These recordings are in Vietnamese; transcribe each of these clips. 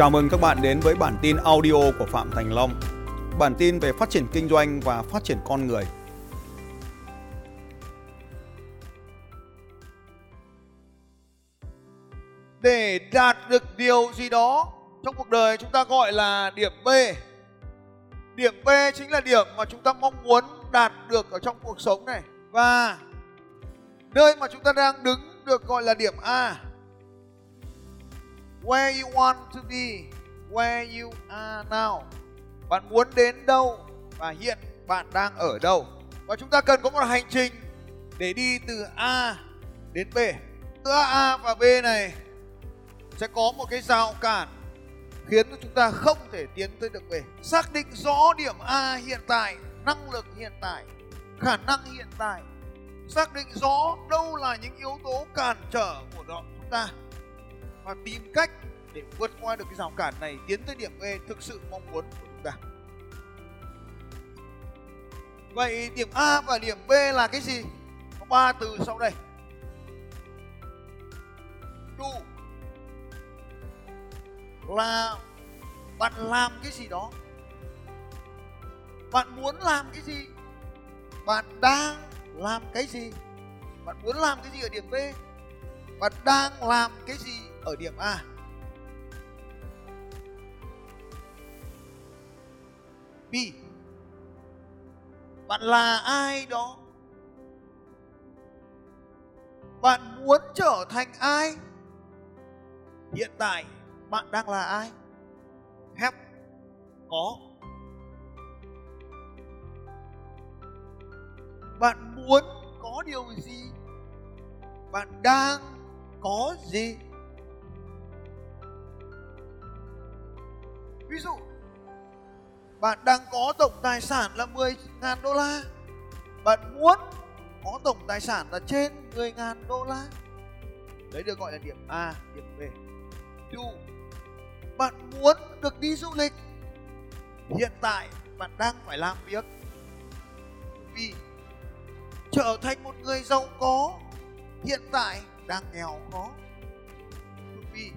Chào mừng các bạn đến với bản tin audio của Phạm Thành Long. Bản tin về phát triển kinh doanh và phát triển con người. Để đạt được điều gì đó, trong cuộc đời chúng ta gọi là điểm B. Điểm B chính là điểm mà chúng ta mong muốn đạt được ở trong cuộc sống này và nơi mà chúng ta đang đứng được gọi là điểm A where you want to be, where you are now. Bạn muốn đến đâu và hiện bạn đang ở đâu. Và chúng ta cần có một hành trình để đi từ A đến B. Giữa A và B này sẽ có một cái rào cản khiến cho chúng ta không thể tiến tới được B. Xác định rõ điểm A hiện tại, năng lực hiện tại, khả năng hiện tại. Xác định rõ đâu là những yếu tố cản trở của đó chúng ta và tìm cách để vượt qua được cái rào cản này, tiến tới điểm E thực sự mong muốn của chúng ta. Vậy điểm A và điểm B là cái gì? Có ba từ sau đây. Do là bạn làm cái gì đó. Bạn muốn làm cái gì? Bạn đang làm cái gì? Bạn muốn làm cái gì ở điểm B? Bạn đang làm cái gì ở điểm A? B. Bạn là ai đó? Bạn muốn trở thành ai? Hiện tại bạn đang là ai? Have có. Bạn muốn có điều gì? Bạn đang có gì? Ví dụ, bạn đang có tổng tài sản là 10 ngàn đô la. Bạn muốn có tổng tài sản là trên 10 ngàn đô la. Đấy được gọi là điểm A, điểm B. Dù bạn muốn được đi du lịch. Hiện tại, bạn đang phải làm việc. Vì trở thành một người giàu có, hiện tại đang nghèo khó. Vì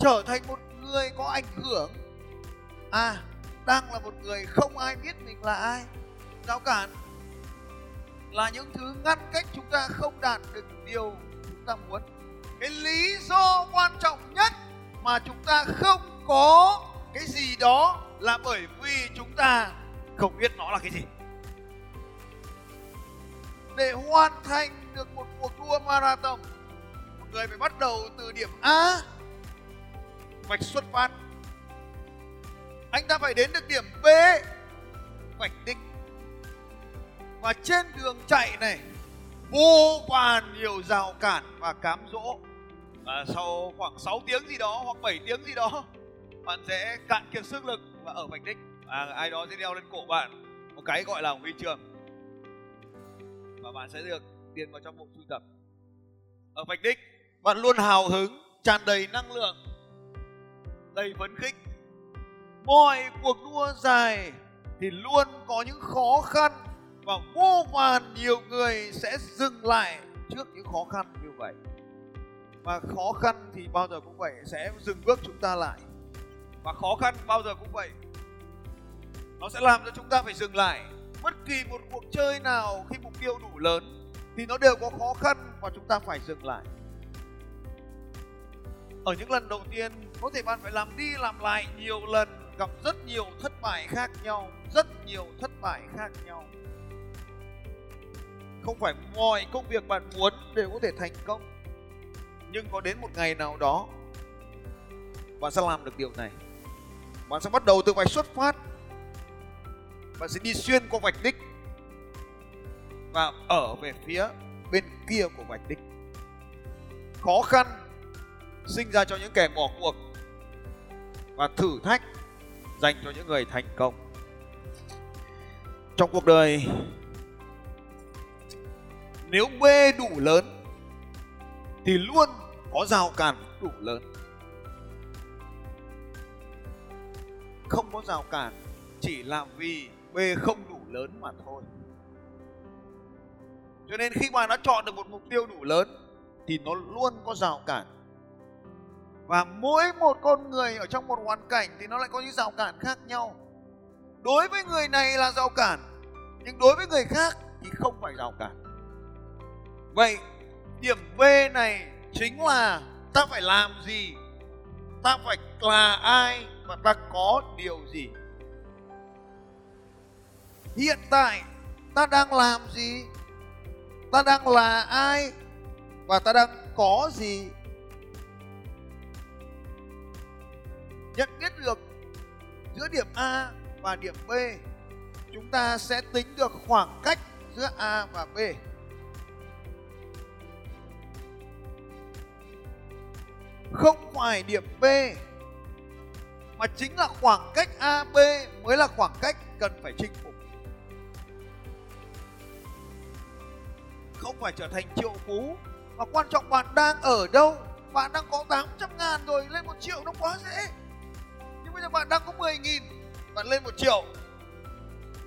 trở thành một người có ảnh hưởng à đang là một người không ai biết mình là ai. Rào cản là những thứ ngăn cách chúng ta không đạt được điều chúng ta muốn. Cái lý do quan trọng nhất mà chúng ta không có cái gì đó là bởi vì chúng ta không biết nó là cái gì. Để hoàn thành được một cuộc đua marathon, một người phải bắt đầu từ điểm A, vạch xuất phát anh ta phải đến được điểm B. Vạch đích và trên đường chạy này, vô vàn nhiều rào cản và cám dỗ. Và sau khoảng 6 tiếng gì đó hoặc 7 tiếng gì đó, bạn sẽ cạn kiệt sức lực và ở vạch đích và ai đó sẽ đeo lên cổ bạn một cái gọi là huy chương và bạn sẽ được điền vào trong bộ sưu tập. Ở vạch đích bạn luôn hào hứng, tràn đầy năng lượng, đầy phấn khích mọi cuộc đua dài thì luôn có những khó khăn và vô vàn nhiều người sẽ dừng lại trước những khó khăn như vậy. Và khó khăn thì bao giờ cũng vậy, sẽ dừng bước chúng ta lại. Và khó khăn bao giờ cũng vậy, nó sẽ làm cho chúng ta phải dừng lại. Bất kỳ một cuộc chơi nào khi mục tiêu đủ lớn thì nó đều có khó khăn và chúng ta phải dừng lại. Ở những lần đầu tiên, có thể bạn phải làm đi làm lại nhiều lần gặp rất nhiều thất bại khác nhau, rất nhiều thất bại khác nhau. Không phải mọi công việc bạn muốn đều có thể thành công, nhưng có đến một ngày nào đó, bạn sẽ làm được điều này. Bạn sẽ bắt đầu từ vạch xuất phát. Bạn sẽ đi xuyên qua vạch đích và ở về phía bên kia của vạch đích. Khó khăn sinh ra cho những kẻ bỏ cuộc và thử thách dành cho những người thành công. Trong cuộc đời, nếu bê đủ lớn, thì luôn có rào cản đủ lớn. Không có rào cản, chỉ là vì bê không đủ lớn mà thôi. Cho nên khi bạn đã chọn được một mục tiêu đủ lớn, thì nó luôn có rào cản và mỗi một con người ở trong một hoàn cảnh thì nó lại có những rào cản khác nhau. Đối với người này là rào cản, nhưng đối với người khác thì không phải rào cản. Vậy điểm v này chính là ta phải làm gì? Ta phải là ai và ta có điều gì? Hiện tại ta đang làm gì? Ta đang là ai và ta đang có gì? Nhận biết được giữa điểm a và điểm b, chúng ta sẽ tính được khoảng cách giữa a và b. Không phải điểm b, mà chính là khoảng cách ab mới là khoảng cách cần phải chinh phục. Không phải trở thành triệu phú, mà quan trọng bạn đang ở đâu? Bạn đang có 800 ngàn rồi, lên một triệu nó quá dễ nhưng bây giờ bạn đang có 10 nghìn, bạn lên một triệu.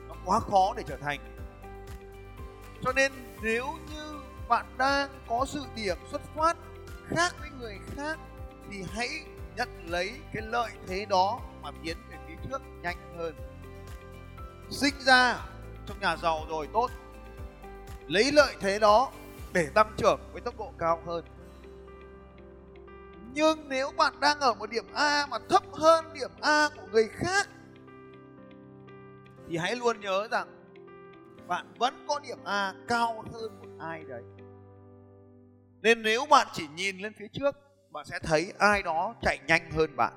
Nó quá khó để trở thành. Cho nên nếu như bạn đang có sự điểm xuất phát khác với người khác, thì hãy nhận lấy cái lợi thế đó mà tiến về phía trước nhanh hơn. Sinh ra trong nhà giàu rồi, tốt. Lấy lợi thế đó để tăng trưởng với tốc độ cao hơn nhưng nếu bạn đang ở một điểm A mà thấp hơn điểm A của người khác thì hãy luôn nhớ rằng bạn vẫn có điểm A cao hơn một ai đấy. Nên nếu bạn chỉ nhìn lên phía trước, bạn sẽ thấy ai đó chạy nhanh hơn bạn.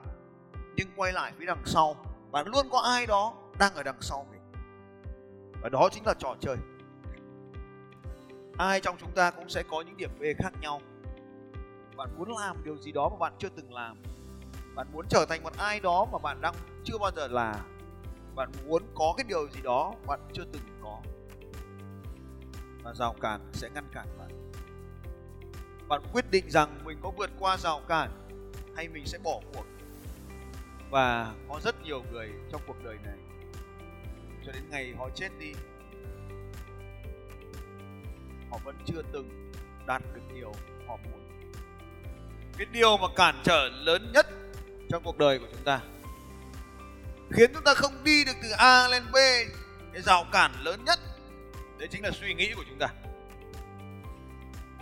Nhưng quay lại phía đằng sau, bạn luôn có ai đó đang ở đằng sau mình. Và đó chính là trò chơi. Ai trong chúng ta cũng sẽ có những điểm B khác nhau. Bạn muốn làm điều gì đó mà bạn chưa từng làm. Bạn muốn trở thành một ai đó mà bạn đang chưa bao giờ là. Bạn muốn có cái điều gì đó bạn chưa từng có. Và rào cản sẽ ngăn cản bạn. Bạn quyết định rằng mình có vượt qua rào cản hay mình sẽ bỏ cuộc. Và có rất nhiều người trong cuộc đời này. Cho đến ngày họ chết đi, họ vẫn chưa từng đạt được điều họ muốn cái điều mà cản trở lớn nhất trong cuộc đời của chúng ta. Khiến chúng ta không đi được từ A lên B, cái rào cản lớn nhất, đấy chính là suy nghĩ của chúng ta.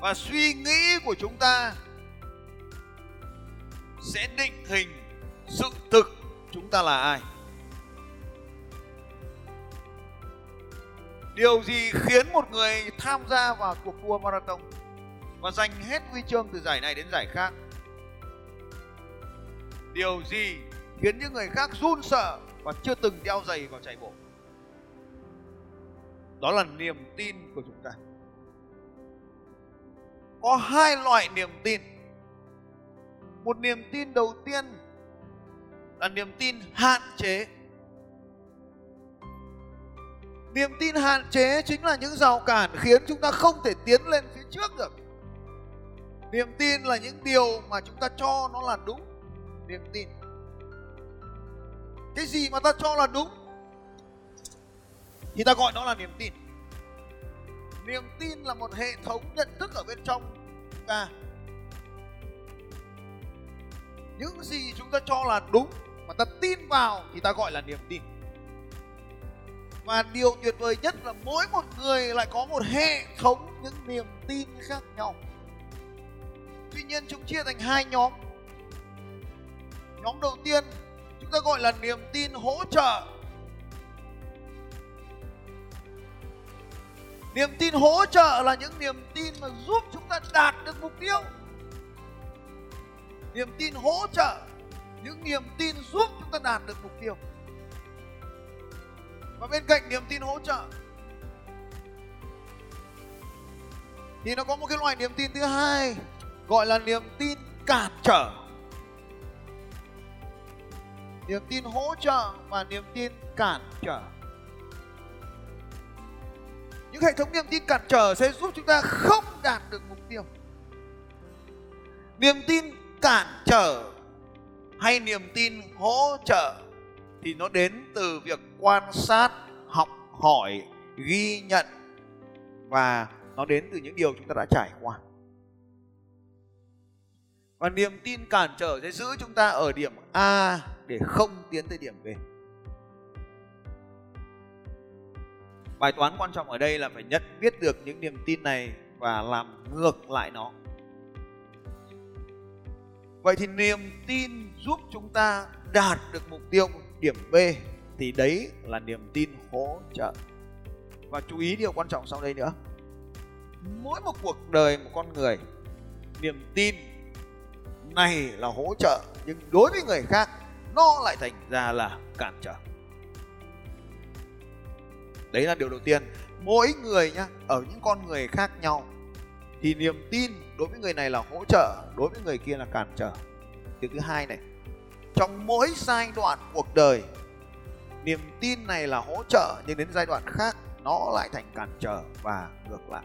Và suy nghĩ của chúng ta sẽ định hình sự thực chúng ta là ai. Điều gì khiến một người tham gia vào cuộc đua marathon và giành hết huy chương từ giải này đến giải khác? Điều gì khiến những người khác run sợ và chưa từng đeo giày vào chạy bộ? Đó là niềm tin của chúng ta. Có hai loại niềm tin. Một niềm tin đầu tiên là niềm tin hạn chế. Niềm tin hạn chế chính là những rào cản khiến chúng ta không thể tiến lên phía trước được. Niềm tin là những điều mà chúng ta cho nó là đúng niềm tin. Cái gì mà ta cho là đúng, thì ta gọi đó là niềm tin. Niềm tin là một hệ thống nhận thức ở bên trong ta. Những gì chúng ta cho là đúng mà ta tin vào thì ta gọi là niềm tin. Và điều tuyệt vời nhất là mỗi một người lại có một hệ thống những niềm tin khác nhau. Tuy nhiên chúng chia thành hai nhóm nhóm đầu tiên, chúng ta gọi là niềm tin hỗ trợ. Niềm tin hỗ trợ là những niềm tin mà giúp chúng ta đạt được mục tiêu. Niềm tin hỗ trợ, những niềm tin giúp chúng ta đạt được mục tiêu. Và bên cạnh niềm tin hỗ trợ, thì nó có một cái loại niềm tin thứ hai, gọi là niềm tin cản trở niềm tin hỗ trợ và niềm tin cản trở. Những hệ thống niềm tin cản trở sẽ giúp chúng ta không đạt được mục tiêu. Niềm tin cản trở hay niềm tin hỗ trợ thì nó đến từ việc quan sát, học hỏi, ghi nhận và nó đến từ những điều chúng ta đã trải qua và niềm tin cản trở sẽ giữ chúng ta ở điểm A để không tiến tới điểm B. Bài toán quan trọng ở đây là phải nhận biết được những niềm tin này và làm ngược lại nó. Vậy thì niềm tin giúp chúng ta đạt được mục tiêu điểm B thì đấy là niềm tin hỗ trợ. Và chú ý điều quan trọng sau đây nữa. Mỗi một cuộc đời một con người, niềm tin này là hỗ trợ, nhưng đối với người khác, nó lại thành ra là cản trở. Đấy là điều đầu tiên. Mỗi người nhá, ở những con người khác nhau, thì niềm tin đối với người này là hỗ trợ, đối với người kia là cản trở. Điều thứ hai này, trong mỗi giai đoạn cuộc đời, niềm tin này là hỗ trợ, nhưng đến giai đoạn khác, nó lại thành cản trở và ngược lại.